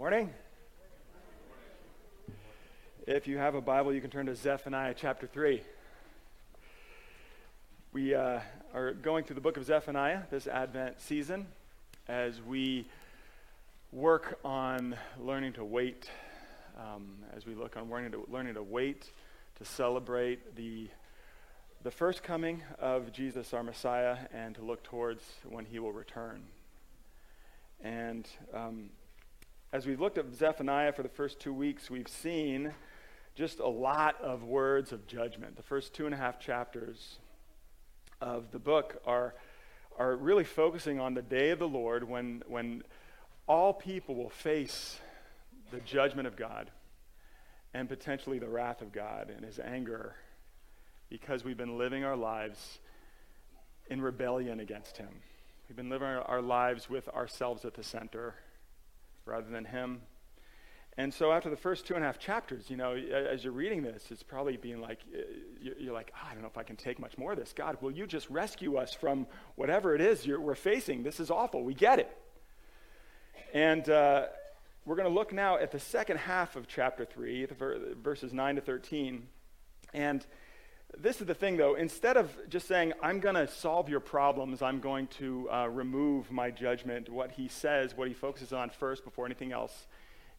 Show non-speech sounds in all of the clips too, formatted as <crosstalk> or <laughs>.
Morning. If you have a Bible, you can turn to Zephaniah chapter 3. We uh, are going through the book of Zephaniah this Advent season as we work on learning to wait, um, as we look on learning to, learning to wait, to celebrate the, the first coming of Jesus, our Messiah, and to look towards when he will return. And um, as we've looked at Zephaniah for the first two weeks, we've seen just a lot of words of judgment. The first two and a half chapters of the book are, are really focusing on the day of the Lord when, when all people will face the judgment of God and potentially the wrath of God and his anger because we've been living our lives in rebellion against him. We've been living our, our lives with ourselves at the center rather than him. And so after the first two and a half chapters, you know, as you're reading this, it's probably being like, uh, you're like, oh, I don't know if I can take much more of this. God, will you just rescue us from whatever it is we're facing? This is awful. We get it. And uh, we're going to look now at the second half of chapter 3, ver- verses 9 to 13. And this is the thing, though. Instead of just saying, I'm going to solve your problems, I'm going to uh, remove my judgment, what he says, what he focuses on first before anything else,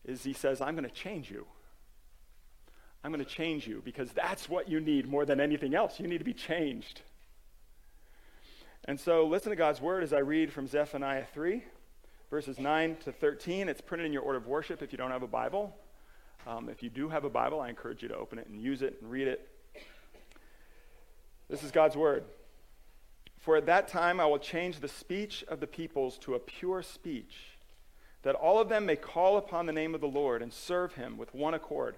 is he says, I'm going to change you. I'm going to change you because that's what you need more than anything else. You need to be changed. And so listen to God's word as I read from Zephaniah 3, verses 9 to 13. It's printed in your order of worship if you don't have a Bible. Um, if you do have a Bible, I encourage you to open it and use it and read it. This is God's word. For at that time I will change the speech of the peoples to a pure speech, that all of them may call upon the name of the Lord and serve him with one accord.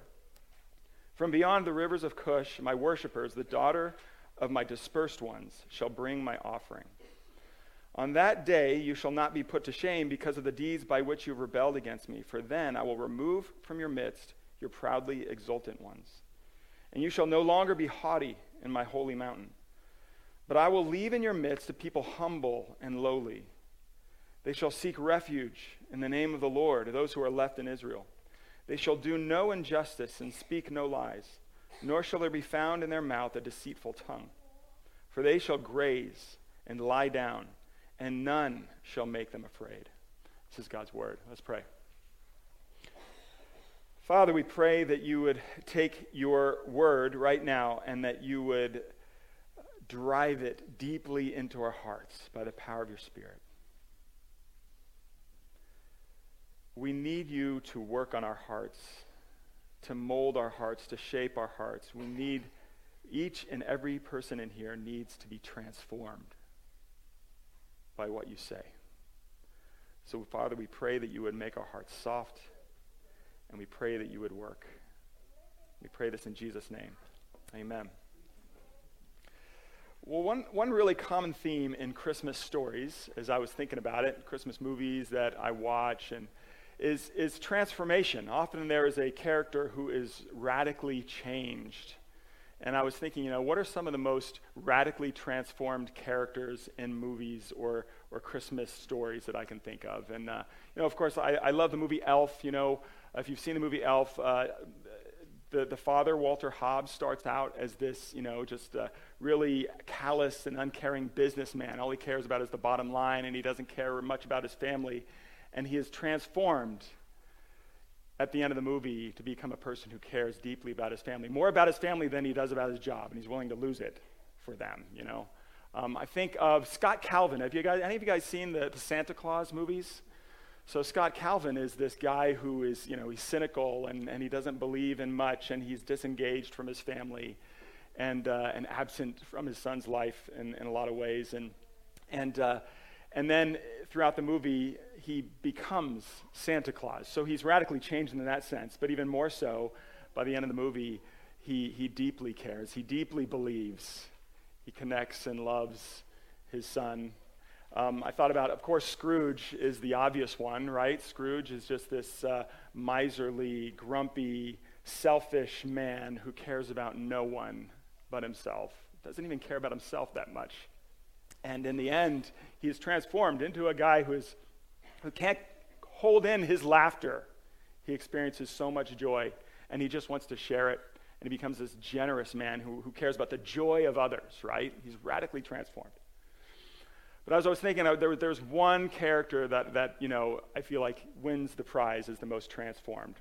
From beyond the rivers of Cush, my worshippers, the daughter of my dispersed ones, shall bring my offering. On that day you shall not be put to shame because of the deeds by which you have rebelled against me, for then I will remove from your midst your proudly exultant ones. And you shall no longer be haughty in my holy mountain. But I will leave in your midst a people humble and lowly. They shall seek refuge in the name of the Lord, those who are left in Israel. They shall do no injustice and speak no lies, nor shall there be found in their mouth a deceitful tongue. For they shall graze and lie down, and none shall make them afraid. This is God's word. Let's pray. Father, we pray that you would take your word right now and that you would drive it deeply into our hearts by the power of your Spirit. We need you to work on our hearts, to mold our hearts, to shape our hearts. We need, each and every person in here needs to be transformed by what you say. So, Father, we pray that you would make our hearts soft and we pray that you would work. We pray this in Jesus' name. Amen. Well, one, one really common theme in Christmas stories, as I was thinking about it, Christmas movies that I watch, and is, is transformation. Often there is a character who is radically changed. And I was thinking, you know, what are some of the most radically transformed characters in movies or, or Christmas stories that I can think of? And, uh, you know, of course, I, I love the movie Elf. You know, if you've seen the movie Elf, uh, the, the father, Walter Hobbs, starts out as this, you know, just a really callous and uncaring businessman. All he cares about is the bottom line, and he doesn't care much about his family. And he is transformed at the end of the movie to become a person who cares deeply about his family, more about his family than he does about his job, and he's willing to lose it for them, you know. Um, I think of Scott Calvin. Have you guys, any of you guys seen the, the Santa Claus movies? So Scott Calvin is this guy who is, you know, he's cynical and, and he doesn't believe in much and he's disengaged from his family and, uh, and absent from his son's life in, in a lot of ways. And, and, uh, and then throughout the movie, he becomes Santa Claus. So he's radically changed in that sense, but even more so, by the end of the movie, he, he deeply cares. He deeply believes. He connects and loves his son um, I thought about, of course, Scrooge is the obvious one, right? Scrooge is just this uh, miserly, grumpy, selfish man who cares about no one but himself. Doesn't even care about himself that much. And in the end, he is transformed into a guy who, is, who can't hold in his laughter. He experiences so much joy, and he just wants to share it. And he becomes this generous man who, who cares about the joy of others, right? He's radically transformed. But as I was thinking, there, there's one character that, that, you know, I feel like wins the prize as the most transformed.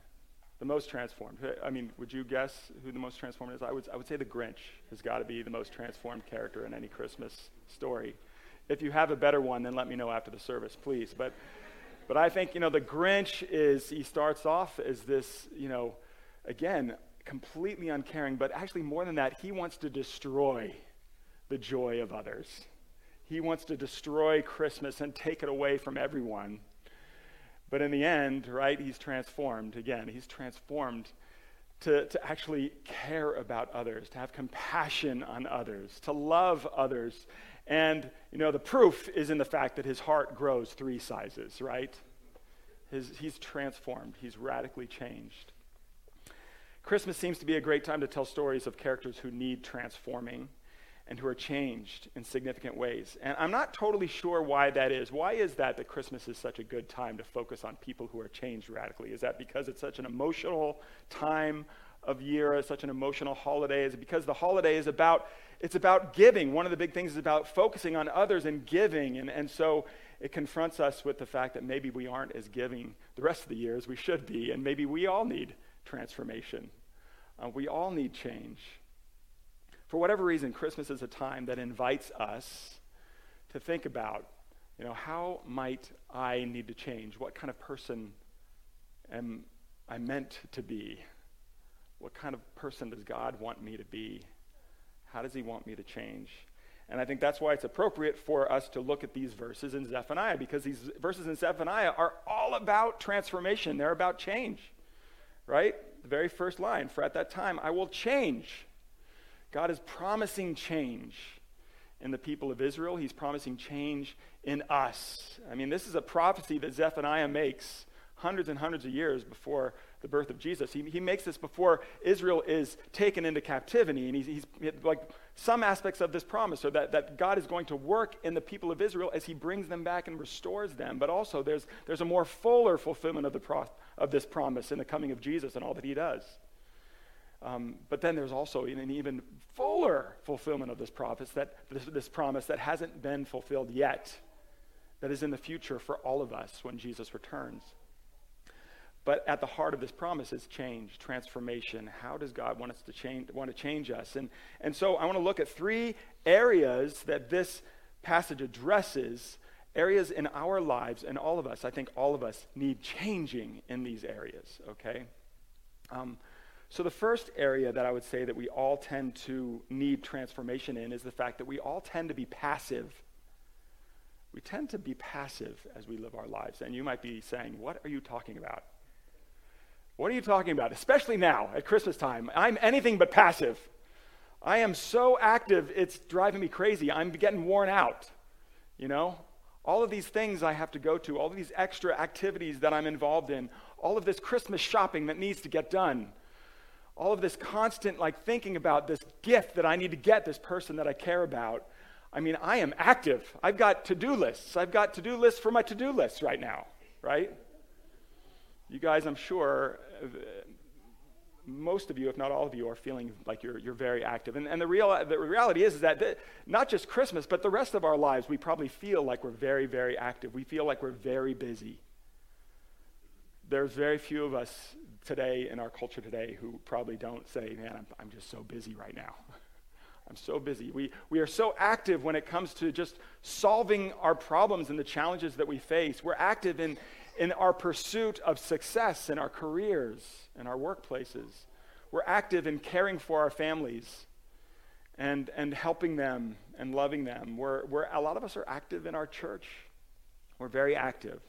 The most transformed. I mean, would you guess who the most transformed is? I would, I would say the Grinch has got to be the most transformed character in any Christmas story. If you have a better one, then let me know after the service, please. But, but I think, you know, the Grinch is, he starts off as this, you know, again, completely uncaring, but actually more than that, he wants to destroy the joy of others. He wants to destroy Christmas and take it away from everyone. But in the end, right, he's transformed. Again, he's transformed to, to actually care about others, to have compassion on others, to love others. And, you know, the proof is in the fact that his heart grows three sizes, right? His, he's transformed, he's radically changed. Christmas seems to be a great time to tell stories of characters who need transforming and who are changed in significant ways. And I'm not totally sure why that is. Why is that that Christmas is such a good time to focus on people who are changed radically? Is that because it's such an emotional time of year, such an emotional holiday? Is it because the holiday is about it's about giving. One of the big things is about focusing on others and giving. And, and so it confronts us with the fact that maybe we aren't as giving the rest of the year as we should be, and maybe we all need transformation. Uh, we all need change. For whatever reason, Christmas is a time that invites us to think about, you know, how might I need to change? What kind of person am I meant to be? What kind of person does God want me to be? How does he want me to change? And I think that's why it's appropriate for us to look at these verses in Zephaniah, because these verses in Zephaniah are all about transformation. They're about change, right? The very first line, for at that time I will change God is promising change in the people of Israel. He's promising change in us. I mean, this is a prophecy that Zephaniah makes hundreds and hundreds of years before the birth of Jesus. He, he makes this before Israel is taken into captivity. And he's, he's like some aspects of this promise are that, that God is going to work in the people of Israel as he brings them back and restores them. But also, there's, there's a more fuller fulfillment of, the pro- of this promise in the coming of Jesus and all that he does. Um, but then there's also an even fuller fulfillment of this promise that this, this promise that hasn't been fulfilled yet, that is in the future for all of us when Jesus returns. But at the heart of this promise is change, transformation. How does God want us to change, want to change us? And, and so I want to look at three areas that this passage addresses, areas in our lives, and all of us, I think all of us need changing in these areas, okay? Um, so, the first area that I would say that we all tend to need transformation in is the fact that we all tend to be passive. We tend to be passive as we live our lives. And you might be saying, What are you talking about? What are you talking about? Especially now at Christmas time. I'm anything but passive. I am so active, it's driving me crazy. I'm getting worn out. You know? All of these things I have to go to, all of these extra activities that I'm involved in, all of this Christmas shopping that needs to get done all of this constant like thinking about this gift that I need to get this person that I care about. I mean, I am active. I've got to-do lists. I've got to-do lists for my to-do lists right now, right? You guys, I'm sure, uh, most of you, if not all of you, are feeling like you're, you're very active. And, and the, real, the reality is, is that the, not just Christmas, but the rest of our lives, we probably feel like we're very, very active. We feel like we're very busy. There's very few of us today in our culture today who probably don't say, man, I'm, I'm just so busy right now. <laughs> I'm so busy. We, we are so active when it comes to just solving our problems and the challenges that we face. We're active in, in our pursuit of success in our careers and our workplaces. We're active in caring for our families and, and helping them and loving them. We're, we're, a lot of us are active in our church. We're very active.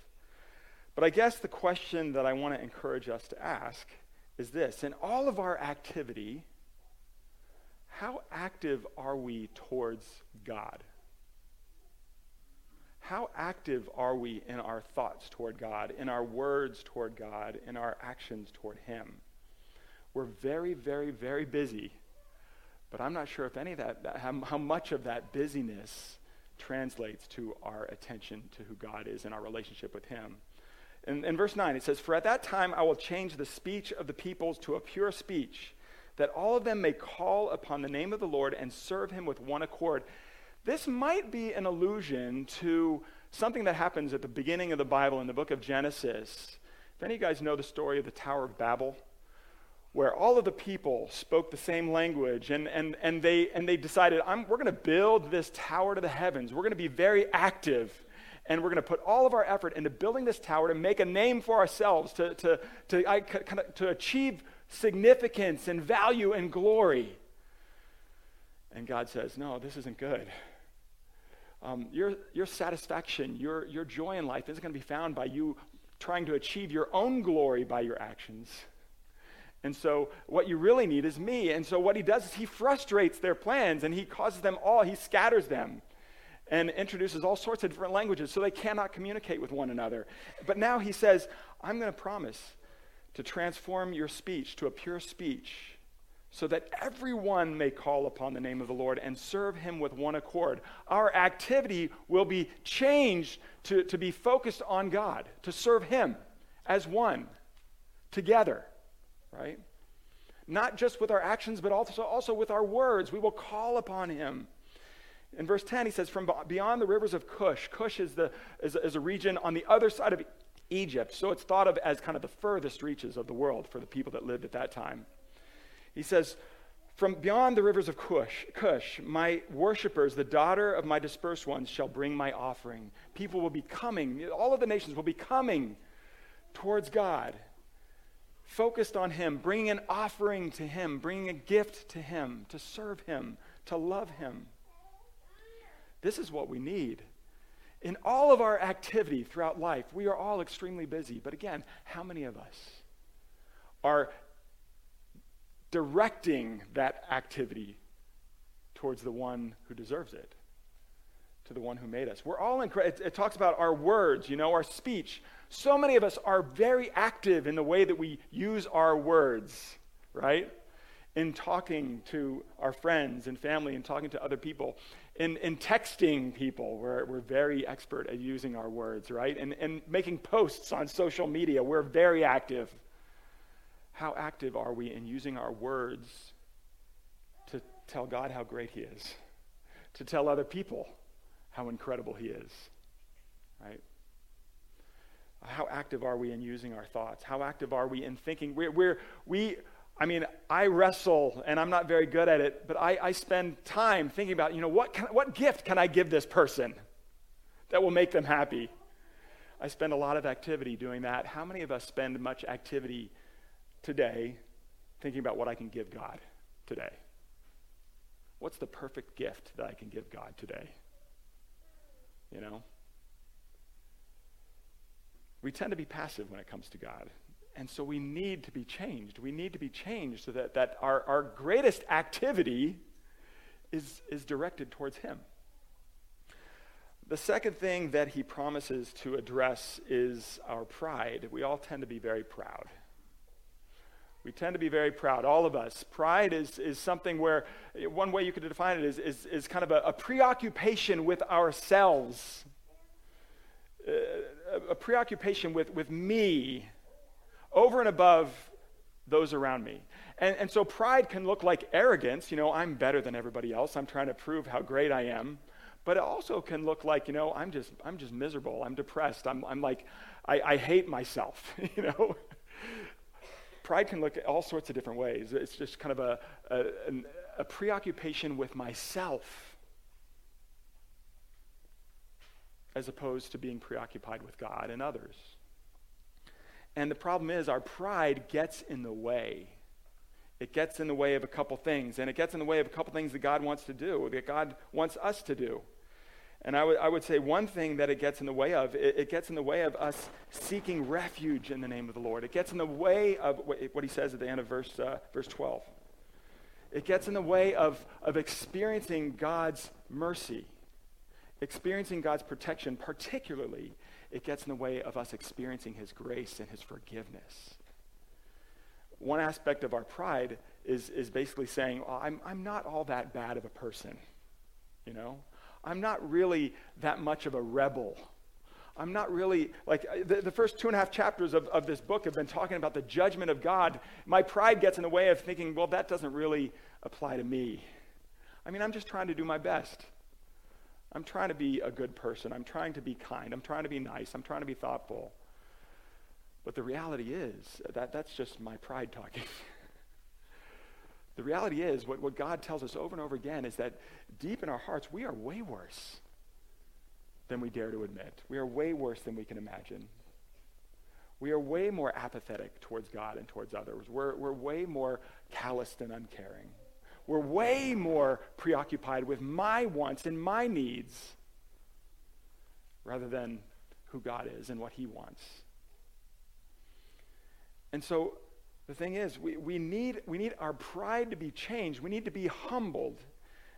But I guess the question that I want to encourage us to ask is this In all of our activity, how active are we towards God? How active are we in our thoughts toward God, in our words toward God, in our actions toward Him? We're very, very, very busy, but I'm not sure if any of that, how much of that busyness translates to our attention to who God is and our relationship with Him. In, in verse 9, it says, For at that time I will change the speech of the peoples to a pure speech, that all of them may call upon the name of the Lord and serve him with one accord. This might be an allusion to something that happens at the beginning of the Bible in the book of Genesis. If any of you guys know the story of the Tower of Babel, where all of the people spoke the same language and, and, and, they, and they decided, we're going to build this tower to the heavens. We're going to be very active and we're going to put all of our effort into building this tower to make a name for ourselves, to, to, to, I, kind of, to achieve significance and value and glory. And God says, No, this isn't good. Um, your, your satisfaction, your, your joy in life isn't going to be found by you trying to achieve your own glory by your actions. And so, what you really need is me. And so, what he does is he frustrates their plans and he causes them all, he scatters them and introduces all sorts of different languages so they cannot communicate with one another. But now he says, I'm going to promise to transform your speech to a pure speech so that everyone may call upon the name of the Lord and serve him with one accord. Our activity will be changed to, to be focused on God, to serve him as one, together, right? Not just with our actions, but also, also with our words. We will call upon him. In verse 10, he says, From beyond the rivers of Cush, Cush is, the, is, is a region on the other side of Egypt, so it's thought of as kind of the furthest reaches of the world for the people that lived at that time. He says, From beyond the rivers of Cush, Cush, my worshippers, the daughter of my dispersed ones, shall bring my offering. People will be coming, all of the nations will be coming towards God, focused on Him, bringing an offering to Him, bringing a gift to Him, to serve Him, to love Him. This is what we need. In all of our activity throughout life, we are all extremely busy. But again, how many of us are directing that activity towards the one who deserves it? To the one who made us. We're all in, it, it talks about our words, you know, our speech. So many of us are very active in the way that we use our words, right? In talking to our friends and family and talking to other people in, in texting people, we're, we're very expert at using our words, right? And, and making posts on social media, we're very active. How active are we in using our words to tell God how great He is? To tell other people how incredible He is, right? How active are we in using our thoughts? How active are we in thinking? We're, we're, we I mean, I wrestle and I'm not very good at it, but I, I spend time thinking about, you know, what, can, what gift can I give this person that will make them happy? I spend a lot of activity doing that. How many of us spend much activity today thinking about what I can give God today? What's the perfect gift that I can give God today? You know? We tend to be passive when it comes to God. And so we need to be changed. We need to be changed so that, that our, our greatest activity is, is directed towards Him. The second thing that he promises to address is our pride. We all tend to be very proud. We tend to be very proud, all of us. Pride is, is something where, one way you could define it is, is, is kind of a, a preoccupation with ourselves, uh, a, a preoccupation with, with me over and above those around me. And, and so pride can look like arrogance. You know, I'm better than everybody else. I'm trying to prove how great I am. But it also can look like, you know, I'm just, I'm just miserable. I'm depressed. I'm, I'm like, I, I hate myself, <laughs> you know. pride can look all sorts of different ways. It's just kind of a, a, a preoccupation with myself as opposed to being preoccupied with God and others. And the problem is, our pride gets in the way. It gets in the way of a couple things, and it gets in the way of a couple things that God wants to do, that God wants us to do. And I would, I would say one thing that it gets in the way of, it, it, gets in the way of us seeking refuge in the name of the Lord. It gets in the way of what he says at the end of verse, uh, verse 12. It gets in the way of, of experiencing God's mercy, experiencing God's protection, particularly it gets in the way of us experiencing His grace and His forgiveness. One aspect of our pride is, is basically saying, oh, I'm, I'm not all that bad of a person, you know? I'm not really that much of a rebel. I'm not really, like, uh, the, the first two and a half chapters of, of this book have been talking about the judgment of God. My pride gets in the way of thinking, well, that doesn't really apply to me. I mean, I'm just trying to do my best. I'm trying to be a good person. I'm trying to be kind. I'm trying to be nice. I'm trying to be thoughtful. But the reality is that that's just my pride talking. <laughs> the reality is, what, what God tells us over and over again is that deep in our hearts, we are way worse than we dare to admit. We are way worse than we can imagine. We are way more apathetic towards God and towards others. We're, we're way more calloused and uncaring. We're way more preoccupied with my wants and my needs rather than who God is and what He wants. And so the thing is, we, we, need, we need our pride to be changed. We need to be humbled.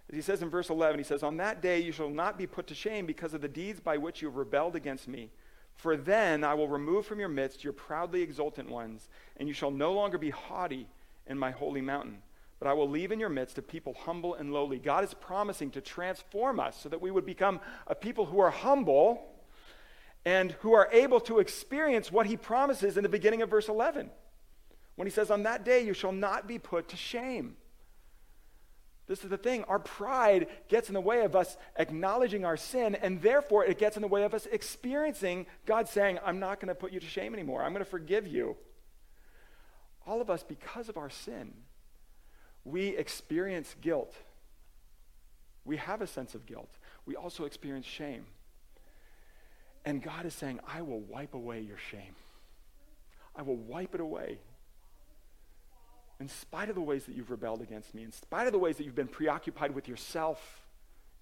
As he says in verse 11, he says, On that day you shall not be put to shame because of the deeds by which you have rebelled against me. For then I will remove from your midst your proudly exultant ones, and you shall no longer be haughty in my holy mountain. But I will leave in your midst a people humble and lowly. God is promising to transform us so that we would become a people who are humble and who are able to experience what he promises in the beginning of verse 11. When he says, On that day you shall not be put to shame. This is the thing. Our pride gets in the way of us acknowledging our sin, and therefore it gets in the way of us experiencing God saying, I'm not going to put you to shame anymore. I'm going to forgive you. All of us, because of our sin, we experience guilt. We have a sense of guilt. We also experience shame. And God is saying, I will wipe away your shame. I will wipe it away. In spite of the ways that you've rebelled against me, in spite of the ways that you've been preoccupied with yourself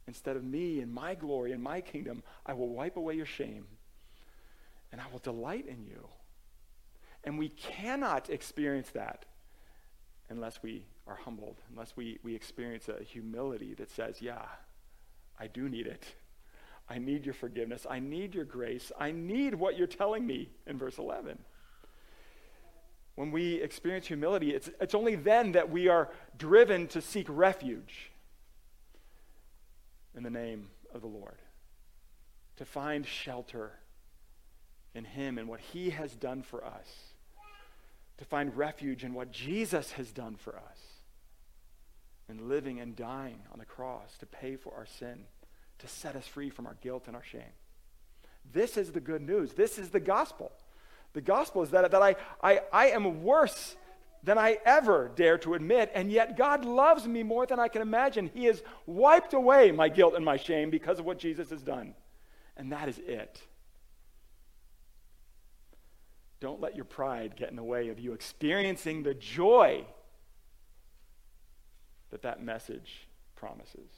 instead of me and my glory and my kingdom, I will wipe away your shame and I will delight in you. And we cannot experience that unless we are humbled, unless we, we experience a humility that says, Yeah, I do need it. I need your forgiveness. I need your grace. I need what you're telling me in verse 11. When we experience humility, it's, it's only then that we are driven to seek refuge in the name of the Lord, to find shelter in Him and what He has done for us, to find refuge in what Jesus has done for us, in living and dying on the cross to pay for our sin to set us free from our guilt and our shame. This is the good news. This is the gospel. The gospel is that, that I, I, I am worse than I ever dare to admit, and yet God loves me more than I can imagine. He has wiped away my guilt and my shame because of what Jesus has done. And that is it. Don't let your pride get in the way of you experiencing the joy that that message promises.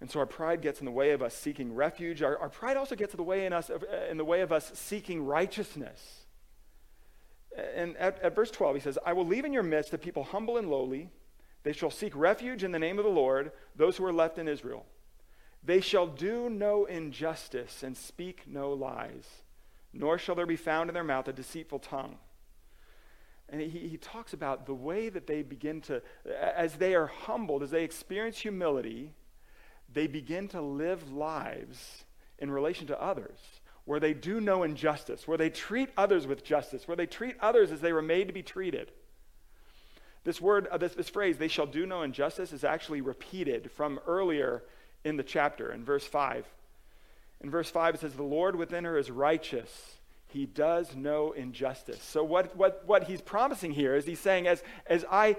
And so our pride gets in the way of us seeking refuge. Our, our pride also gets in the way in us uh, in the way of us seeking righteousness. And at, at verse 12, he says, I will leave in your midst a people humble and lowly. They shall seek refuge in the name of the Lord, those who are left in Israel. They shall do no injustice and speak no lies, nor shall there be found in their mouth a deceitful tongue. And he, he talks about the way that they begin to, as they are humbled, as they experience humility, they begin to live lives in relation to others where they do no injustice, where they treat others with justice, where they treat others as they were made to be treated. This word, uh, this, this phrase, they shall do no injustice, is actually repeated from earlier in the chapter, in verse 5. In verse 5, it says, The Lord within her is righteous. He does no injustice. So, what, what, what he's promising here is he's saying, as, as I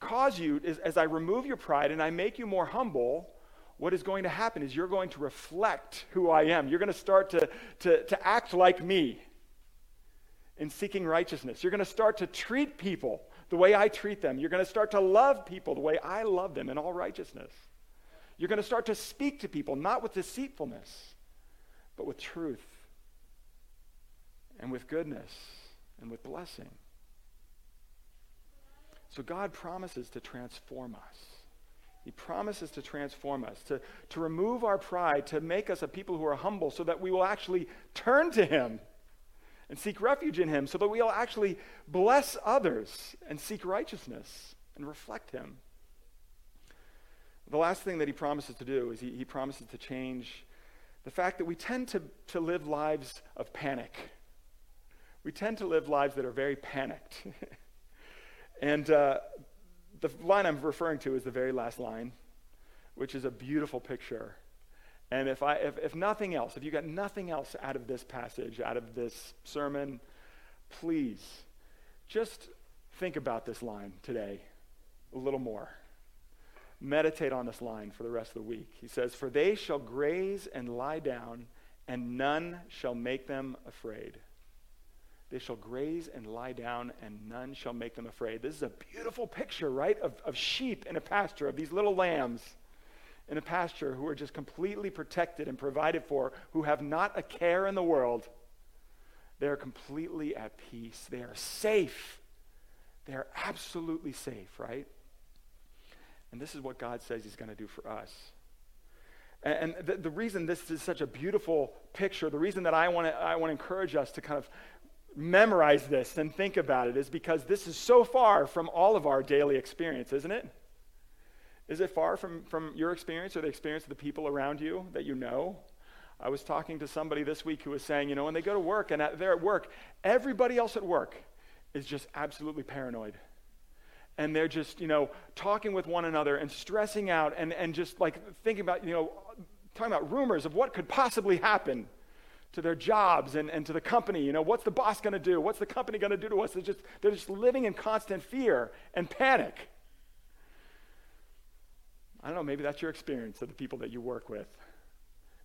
cause you, as, as I remove your pride and I make you more humble, what is going to happen is you're going to reflect who I am. You're going to start to, to, to act like me in seeking righteousness. You're going to start to treat people the way I treat them. You're going to start to love people the way I love them in all righteousness. You're going to start to speak to people not with deceitfulness, but with truth and with goodness and with blessing. So God promises to transform us. He promises to transform us, to, to remove our pride, to make us a people who are humble so that we will actually turn to Him and seek refuge in Him, so that we'll actually bless others and seek righteousness and reflect Him. The last thing that He promises to do is He, he promises to change the fact that we tend to, to live lives of panic. We tend to live lives that are very panicked. <laughs> and uh, the line I'm referring to is the very last line, which is a beautiful picture. And if, I, if, if nothing else, if you got nothing else out of this passage, out of this sermon, please just think about this line today a little more. Meditate on this line for the rest of the week. He says, For they shall graze and lie down, and none shall make them afraid. They shall graze and lie down, and none shall make them afraid. This is a beautiful picture, right, of, of sheep in a pasture, of these little lambs in a pasture who are just completely protected and provided for, who have not a care in the world. They are completely at peace. They are safe. They are absolutely safe, right? And this is what God says He's going to do for us. And, the, the, reason this is such a beautiful picture, the reason that I want to I want to encourage us to kind of memorize this and think about it is because this is so far from all of our daily experience, isn't it? Is it far from, from your experience or the experience of the people around you that you know? I was talking to somebody this week who was saying, you know, when they go to work and at, they're at work, everybody else at work is just absolutely paranoid. And they're just, you know, talking with one another and stressing out and, and just like thinking about, you know, talking about rumors of what could possibly happen to their jobs and, and to the company. You know, what's the boss going to do? What's the company going to do to us? They're just, they're just living in constant fear and panic. I don't know, maybe that's your experience of the people that you work with.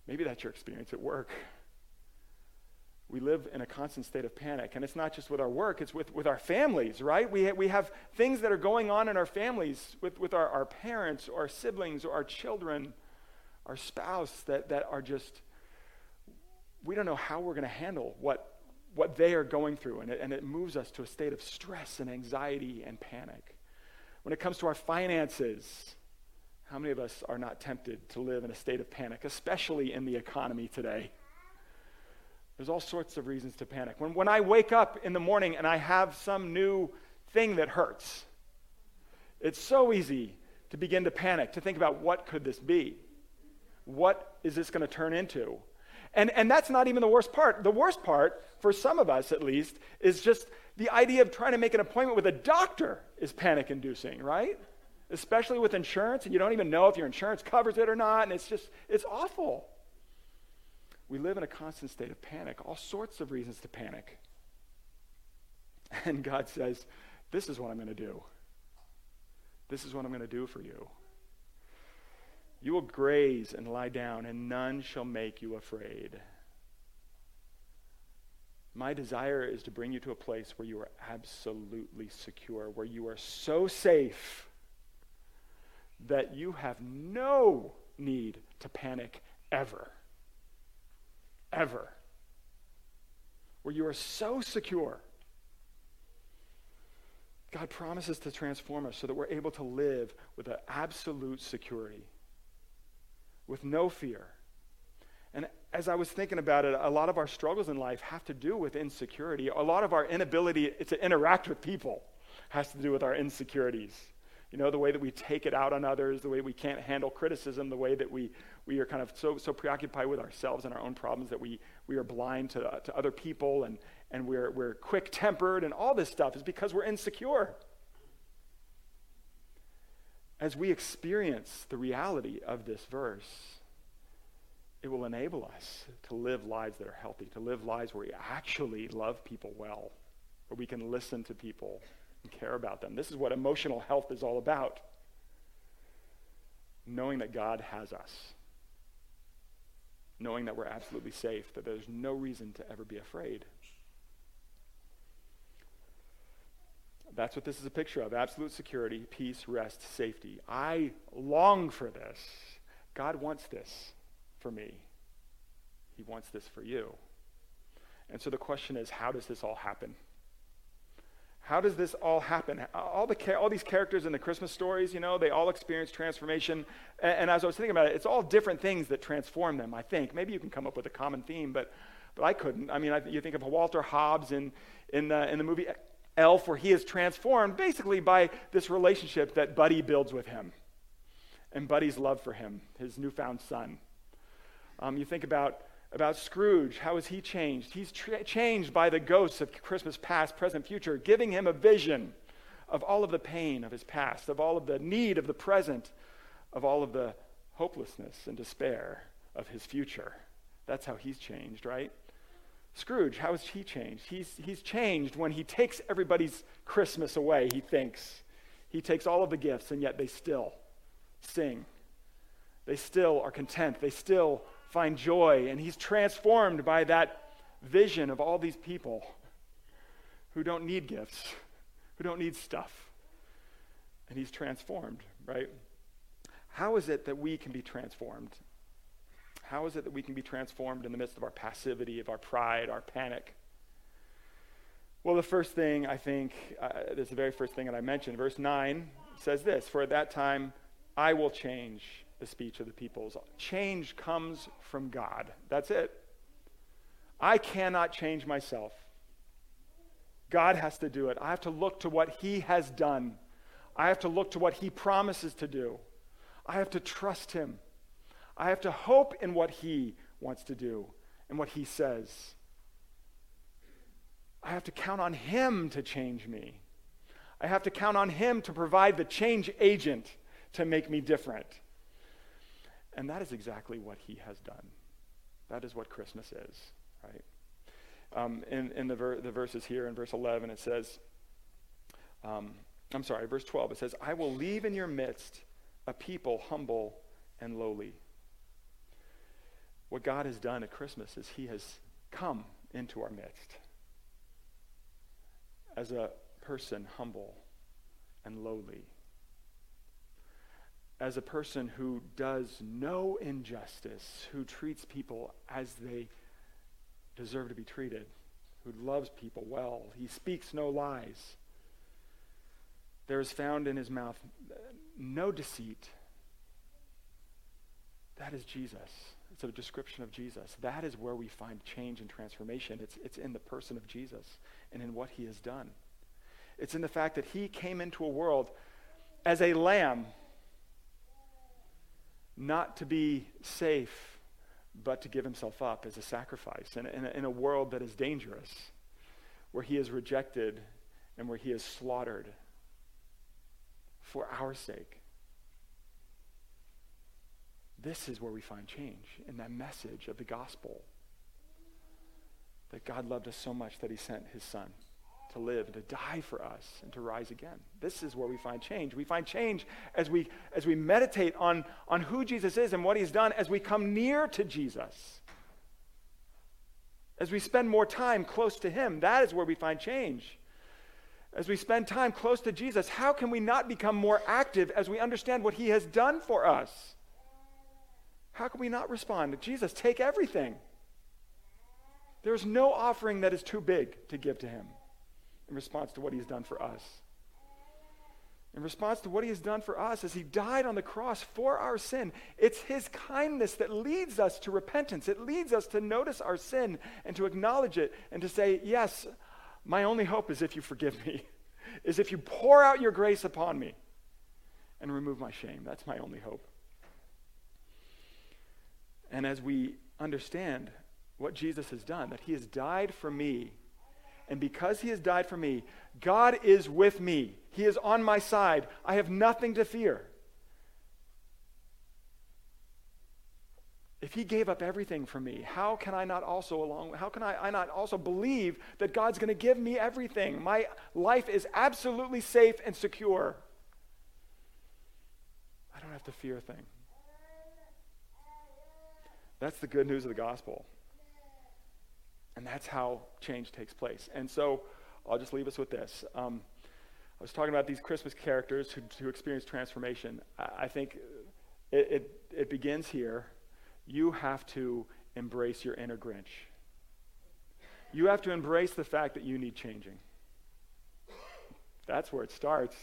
Maybe that's your experience at work. We live in a constant state of panic. And it's not just with our work, it's with, with our families, right? We, ha- we have things that are going on in our families with, with our, our parents or our siblings or our children, our spouse that, that are just we don't know how we're going to handle what, what they are going through, and it, and it moves us to a state of stress and anxiety and panic. When it comes to our finances, how many of us are not tempted to live in a state of panic, especially in the economy today? There's all sorts of reasons to panic. When, when I wake up in the morning and I have some new thing that hurts, it's so easy to begin to panic, to think about what could this be? What is this going to turn into? And, and that's not even the worst part. The worst part, for some of us at least, is just the idea of trying to make an appointment with a doctor is panic inducing, right? Especially with insurance, and you don't even know if your insurance covers it or not, and it's just, it's awful. We live in a constant state of panic, all sorts of reasons to panic. <laughs> And God says, This is what I'm going to do. This is what I'm going to do for you. You will graze and lie down, and none shall make you afraid. My desire is to bring you to a place where you are absolutely secure, where you are so safe that you have no need to panic ever. Ever. Where you are so secure. God promises to transform us so that we're able to live with an absolute security with no fear. And as I was thinking about it, a lot of our struggles in life have to do with insecurity. A lot of our inability to interact with people has to do with our insecurities. You know, the way that we take it out on others, the way we can't handle criticism, the way that we, we are kind of so, so preoccupied with ourselves and our own problems that we, we are blind to, uh, to other people and, and we're, we're quick tempered and all this stuff is because we're insecure as we experience the reality of this verse, it will enable us to live lives that are healthy, to live lives where we actually love people well, where we can listen to people and care about them. This is what emotional health is all about. Knowing that God has us, knowing that we're absolutely safe, that there's no reason to ever be afraid. That's what this is a picture of absolute security, peace, rest, safety. I long for this. God wants this for me, He wants this for you. And so the question is how does this all happen? How does this all happen? All, the, all these characters in the Christmas stories, you know, they all experience transformation. And, and, as I was thinking about it, it's all different things that transform them, I think. Maybe you can come up with a common theme, but, but I couldn't. I mean, I, you think of Walter Hobbs in, in, the, in the movie Elf, where he is transformed basically by this relationship that Buddy builds with him and Buddy's love for him, his newfound son. Um, you think about, about Scrooge. How has he changed? He's tra- changed by the ghosts of Christmas past, present, future, giving him a vision of all of the pain of his past, of all of the need of the present, of all of the hopelessness and despair of his future. That's how he's changed, right? Scrooge, how has he changed? He's, he's changed when he takes everybody's Christmas away, he thinks. He takes all of the gifts, and yet they still sing. They still are content. They still find joy. And he's transformed by that vision of all these people who don't need gifts, who don't need stuff. And he's transformed, right? How is it that we can be transformed? How is it that we can be transformed in the midst of our passivity, of our pride, our panic? Well, the first thing I think, uh, this is the very first thing that I mentioned. Verse 9 says this For at that time I will change the speech of the peoples. Change comes from God. That's it. I cannot change myself. God has to do it. I have to look to what He has done. I have to look to what He promises to do. I have to trust Him. I have to hope in what He wants to do and what He says. I have to count on Him to change me. I have to count on Him to provide the change agent to make me different. And that is exactly what He has done. That is what Christmas is, right? Um, in in the, ver- the verses here in verse 11, it says, um, I'm sorry, verse 12, it says, I will leave in your midst a people humble and lowly what God has done at Christmas is He has come into our midst as a person humble and lowly, as a person who does no injustice, who treats people as they deserve to be treated, who loves people well. He speaks no lies. There is found in his mouth no deceit. That is Jesus. It's a description of Jesus. That is where we find change and transformation. It's, it's in the person of Jesus and in what he has done. It's in the fact that he came into a world as a lamb, not to be safe, but to give himself up as a sacrifice in, in, in a world that is dangerous, where he is rejected and where he is slaughtered for our sake. This is where we find change in that message of the gospel that God loved us so much that he sent his son to live and to die for us and to rise again. This is where we find change. We find change as we as we meditate on, on who Jesus is and what he's done as we come near to Jesus. As we spend more time close to him, that is where we find change. As we spend time close to Jesus, how can we not become more active as we understand what he has done for us? How can we not respond? Jesus, take everything. There's no offering that is too big to give to him in response to what he's done for us. In response to what he has done for us as he died on the cross for our sin, it's his kindness that leads us to repentance. It leads us to notice our sin and to acknowledge it and to say, Yes, my only hope is if you forgive me, <laughs> is if you pour out your grace upon me and remove my shame. That's my only hope. And as we understand what Jesus has done, that he has died for me, and because he has died for me, God is with me. He is on my side. I have nothing to fear. If he gave up everything for me, how can I not also along how can I, I not also believe that God's going to give me everything? My life is absolutely safe and secure. I don't have to fear a thing. That's the good news of the gospel. And that's how change takes place. And so I'll just leave us with this. Um, I was talking about these Christmas characters who, who experience transformation. I, I think it, it, it begins here. You have to embrace your inner Grinch. You have to embrace the fact that you need changing. That's where it starts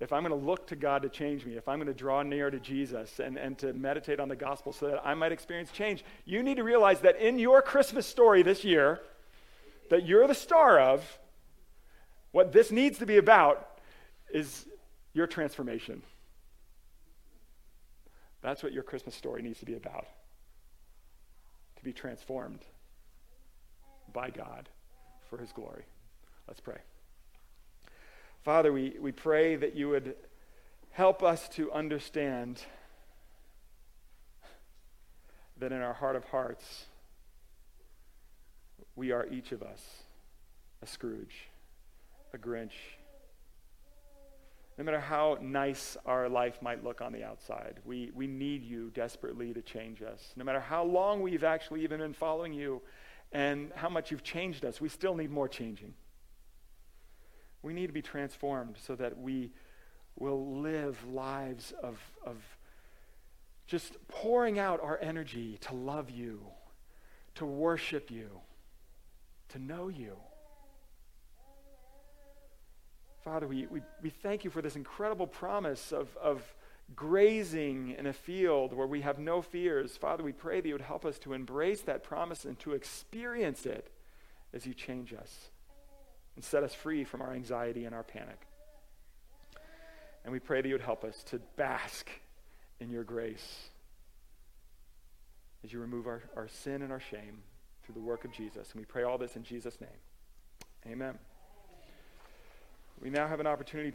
if I'm going to look to God to change me, if I'm going to draw near to Jesus and, and to meditate on the gospel so that I might experience change, you need to realize that in your Christmas story this year, that you're the star of, what this needs to be about is your transformation. That's what your Christmas story needs to be about. To be transformed by God for his glory. Let's pray. Father, we, we pray that you would help us to understand that in our heart of hearts, we are each of us a Scrooge, a Grinch. No matter how nice our life might look on the outside, we, we need you desperately to change us. No matter how long we've actually even been following you and how much you've changed us, we still need more changing. We need to be transformed so that we will live lives of, of just pouring out our energy to love you, to worship you, to know you. Father, we, we, we thank you for this incredible promise of, of grazing in a field where we have no fears. Father, we pray that you would help us to embrace that promise and to experience it as you change us and set us free from our anxiety and our panic. And we pray that you would help us to bask in your grace as you remove our, our sin and our shame through the work of Jesus. And we pray all this in Jesus' name. Amen. We now have an opportunity